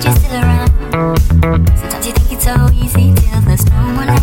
glad you're still around. Sometimes you think it's so easy till there's no one.